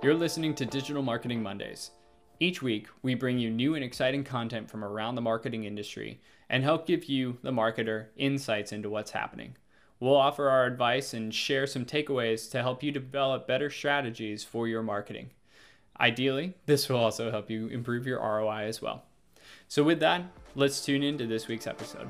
You're listening to Digital Marketing Mondays. Each week, we bring you new and exciting content from around the marketing industry and help give you, the marketer, insights into what's happening. We'll offer our advice and share some takeaways to help you develop better strategies for your marketing. Ideally, this will also help you improve your ROI as well. So, with that, let's tune in to this week's episode.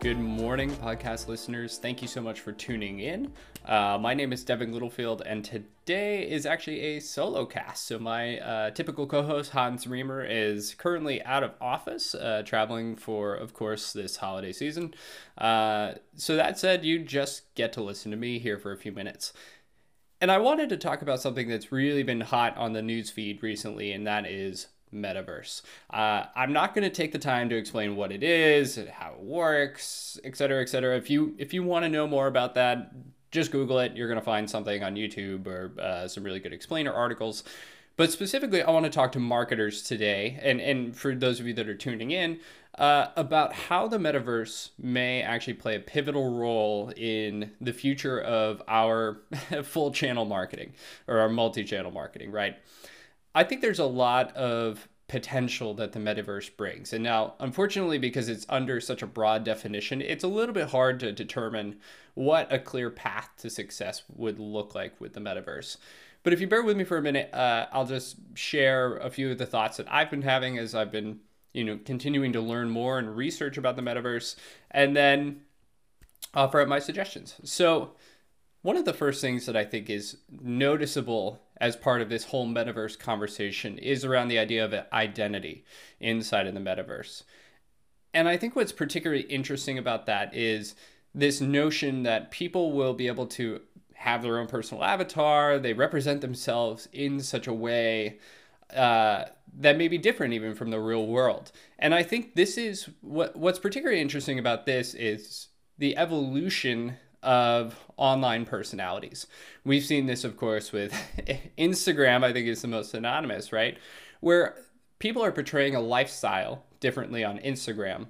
Good morning, podcast listeners. Thank you so much for tuning in. Uh, my name is Devin Littlefield, and today is actually a solo cast. So, my uh, typical co host, Hans Reamer, is currently out of office, uh, traveling for, of course, this holiday season. Uh, so, that said, you just get to listen to me here for a few minutes. And I wanted to talk about something that's really been hot on the news feed recently, and that is metaverse. Uh, I'm not going to take the time to explain what it is, how it works, etc., etc. If you if you want to know more about that, just Google it. You're going to find something on YouTube or uh, some really good explainer articles. But specifically, I want to talk to marketers today, and and for those of you that are tuning in, uh, about how the metaverse may actually play a pivotal role in the future of our full channel marketing or our multi-channel marketing, right? I think there's a lot of potential that the metaverse brings. And now, unfortunately, because it's under such a broad definition, it's a little bit hard to determine what a clear path to success would look like with the metaverse. But if you bear with me for a minute, uh, I'll just share a few of the thoughts that I've been having as I've been, you know, continuing to learn more and research about the metaverse, and then offer up my suggestions. So, one of the first things that I think is noticeable as part of this whole metaverse conversation is around the idea of identity inside of the metaverse. And I think what's particularly interesting about that is this notion that people will be able to have their own personal avatar, they represent themselves in such a way uh, that may be different even from the real world. And I think this is what what's particularly interesting about this is the evolution of online personalities. We've seen this, of course, with Instagram, I think is the most synonymous, right? Where people are portraying a lifestyle differently on Instagram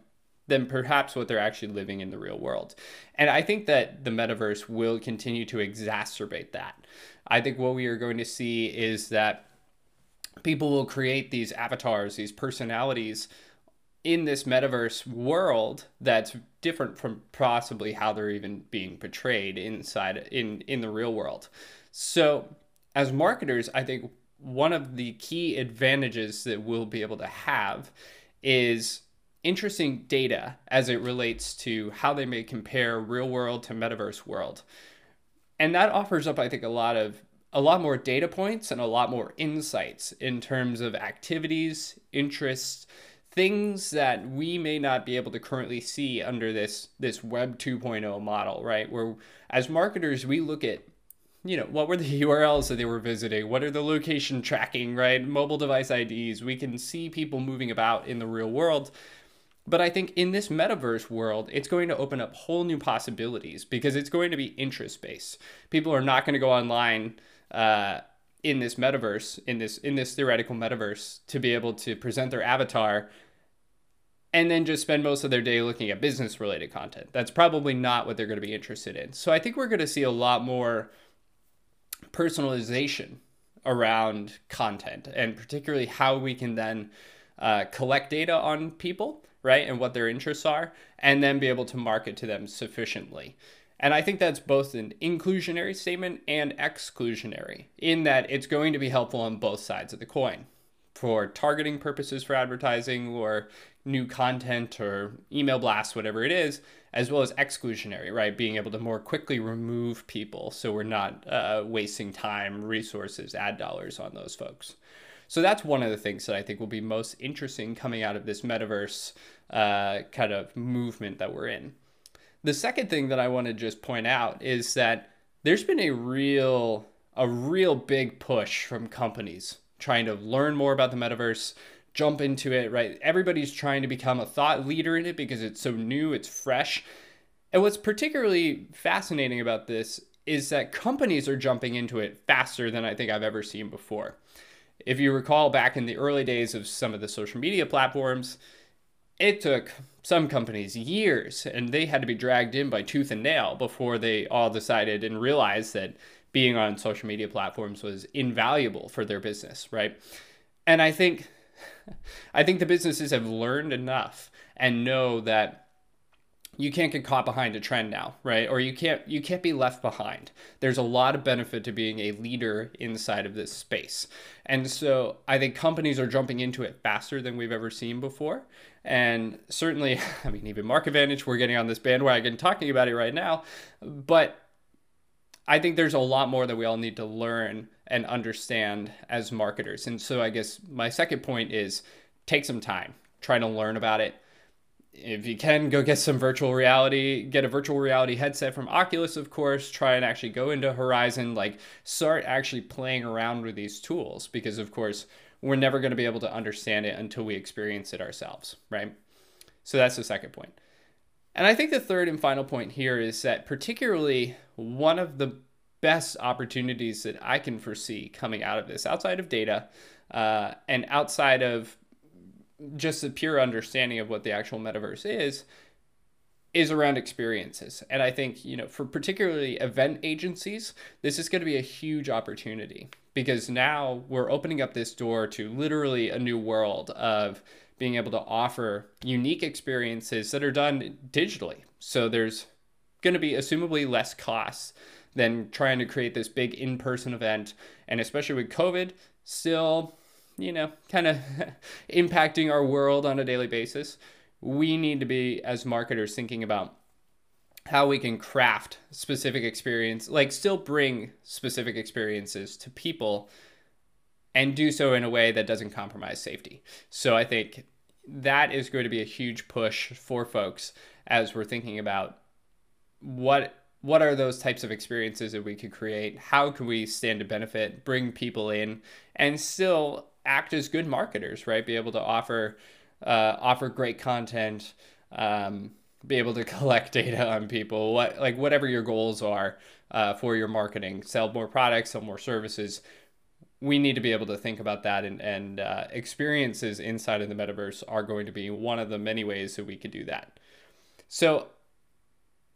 than perhaps what they're actually living in the real world. And I think that the metaverse will continue to exacerbate that. I think what we are going to see is that people will create these avatars, these personalities in this metaverse world that's different from possibly how they're even being portrayed inside in in the real world. So, as marketers, I think one of the key advantages that we'll be able to have is interesting data as it relates to how they may compare real world to metaverse world. And that offers up I think a lot of a lot more data points and a lot more insights in terms of activities, interests, things that we may not be able to currently see under this this web 2.0 model right? Where as marketers we look at you know what were the urls that they were visiting? What are the location tracking right? Mobile device ids we can see people moving about in the real world. But i think in this metaverse world it's going to open up whole new possibilities because it's going to be interest based people are not going to go online uh, in this metaverse in this in this theoretical metaverse to be able to present their avatar and then just spend most of their day looking at business related content. That's probably not what they're going to be interested in. So I think we're going to see a lot more personalization around content and particularly how we can then uh, collect data on people, right, and what their interests are, and then be able to market to them sufficiently. And I think that's both an inclusionary statement and exclusionary, in that it's going to be helpful on both sides of the coin for targeting purposes for advertising or new content or email blasts, whatever it is, as well as exclusionary, right? Being able to more quickly remove people so we're not uh, wasting time, resources, ad dollars on those folks. So that's one of the things that I think will be most interesting coming out of this metaverse uh, kind of movement that we're in. The second thing that I want to just point out is that there's been a real a real big push from companies trying to learn more about the metaverse, jump into it, right? Everybody's trying to become a thought leader in it because it's so new, it's fresh. And what's particularly fascinating about this is that companies are jumping into it faster than I think I've ever seen before. If you recall back in the early days of some of the social media platforms, it took some companies years and they had to be dragged in by tooth and nail before they all decided and realized that being on social media platforms was invaluable for their business, right? And I think I think the businesses have learned enough and know that you can't get caught behind a trend now, right? Or you can't you can't be left behind. There's a lot of benefit to being a leader inside of this space. And so I think companies are jumping into it faster than we've ever seen before. And certainly, I mean even MarketVantage, we're getting on this bandwagon talking about it right now, but I think there's a lot more that we all need to learn and understand as marketers. And so I guess my second point is take some time, try to learn about it if you can go get some virtual reality get a virtual reality headset from oculus of course try and actually go into horizon like start actually playing around with these tools because of course we're never going to be able to understand it until we experience it ourselves right? So that's the second point. And i think the third and final point here is that particularly one of the best opportunities that i can foresee coming out of this outside of data uh, and outside of just a pure understanding of what the actual metaverse is is around experiences. And I think, you know, for particularly event agencies, this is going to be a huge opportunity because now we're opening up this door to literally a new world of being able to offer unique experiences that are done digitally. So there's going to be assumably less costs than trying to create this big in-person event and especially with COVID still you know, kind of impacting our world on a daily basis, we need to be, as marketers, thinking about how we can craft specific experience, like still bring specific experiences to people and do so in a way that doesn't compromise safety. So I think that is going to be a huge push for folks as we're thinking about what what are those types of experiences that we could create? How can we stand to benefit, bring people in, and still act as good marketers, right? Be able to offer uh, offer great content, um, be able to collect data on people, what like whatever your goals are uh, for your marketing, sell more products, sell more services. We need to be able to think about that, and and uh, experiences inside of the metaverse are going to be one of the many ways that we could do that. So,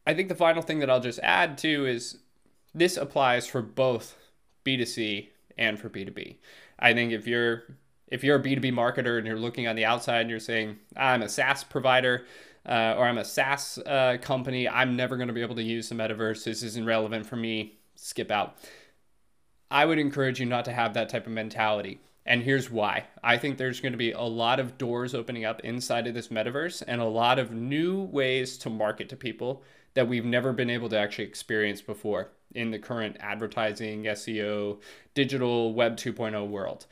I think the final thing that I'll just add to is this applies for both B2C and for B2B. I think if you're if you're a B2B marketer and you're looking on the outside and you're saying, I'm a SaaS provider uh, or I'm a SaaS uh, company, I'm never going to be able to use the metaverse. This isn't relevant for me. Skip out. I would encourage you not to have that type of mentality. And here's why. I think there's going to be a lot of doors opening up inside of this metaverse and a lot of new ways to market to people that we've never been able to actually experience before in the current advertising, SEO, digital web 2.0 world.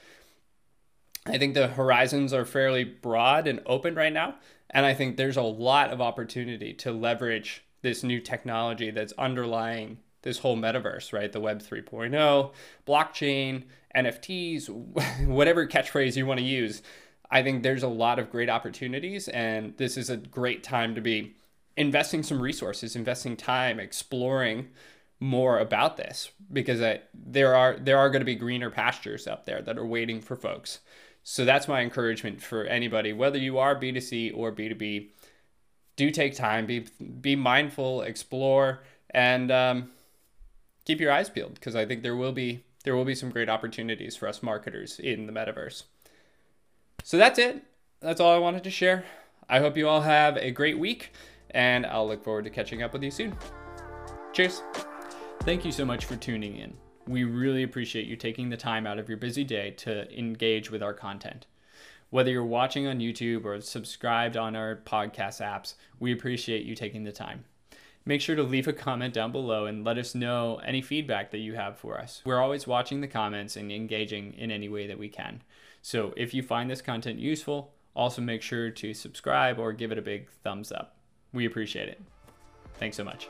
I think the horizons are fairly broad and open right now. And I think there's a lot of opportunity to leverage this new technology that's underlying this whole metaverse, right? The Web 3.0, blockchain, NFTs, whatever catchphrase you want to use. I think there's a lot of great opportunities, and this is a great time to be investing some resources, investing time, exploring more about this because I, there are there are going to be greener pastures up there that are waiting for folks. So that's my encouragement for anybody, whether you are B2C or B2B. Do take time, be be mindful, explore, and um, keep your eyes peeled because I think there will be there will be some great opportunities for us marketers in the metaverse. So that's it. That's all I wanted to share. I hope you all have a great week, and I'll look forward to catching up with you soon. Cheers. Thank you so much for tuning in. We really appreciate you taking the time out of your busy day to engage with our content. Whether you're watching on YouTube or subscribed on our podcast apps, we appreciate you taking the time. Make sure to leave a comment down below and let us know any feedback that you have for us. We're always watching the comments and engaging in any way that we can. So if you find this content useful, also make sure to subscribe or give it a big thumbs up. We appreciate it. Thanks so much.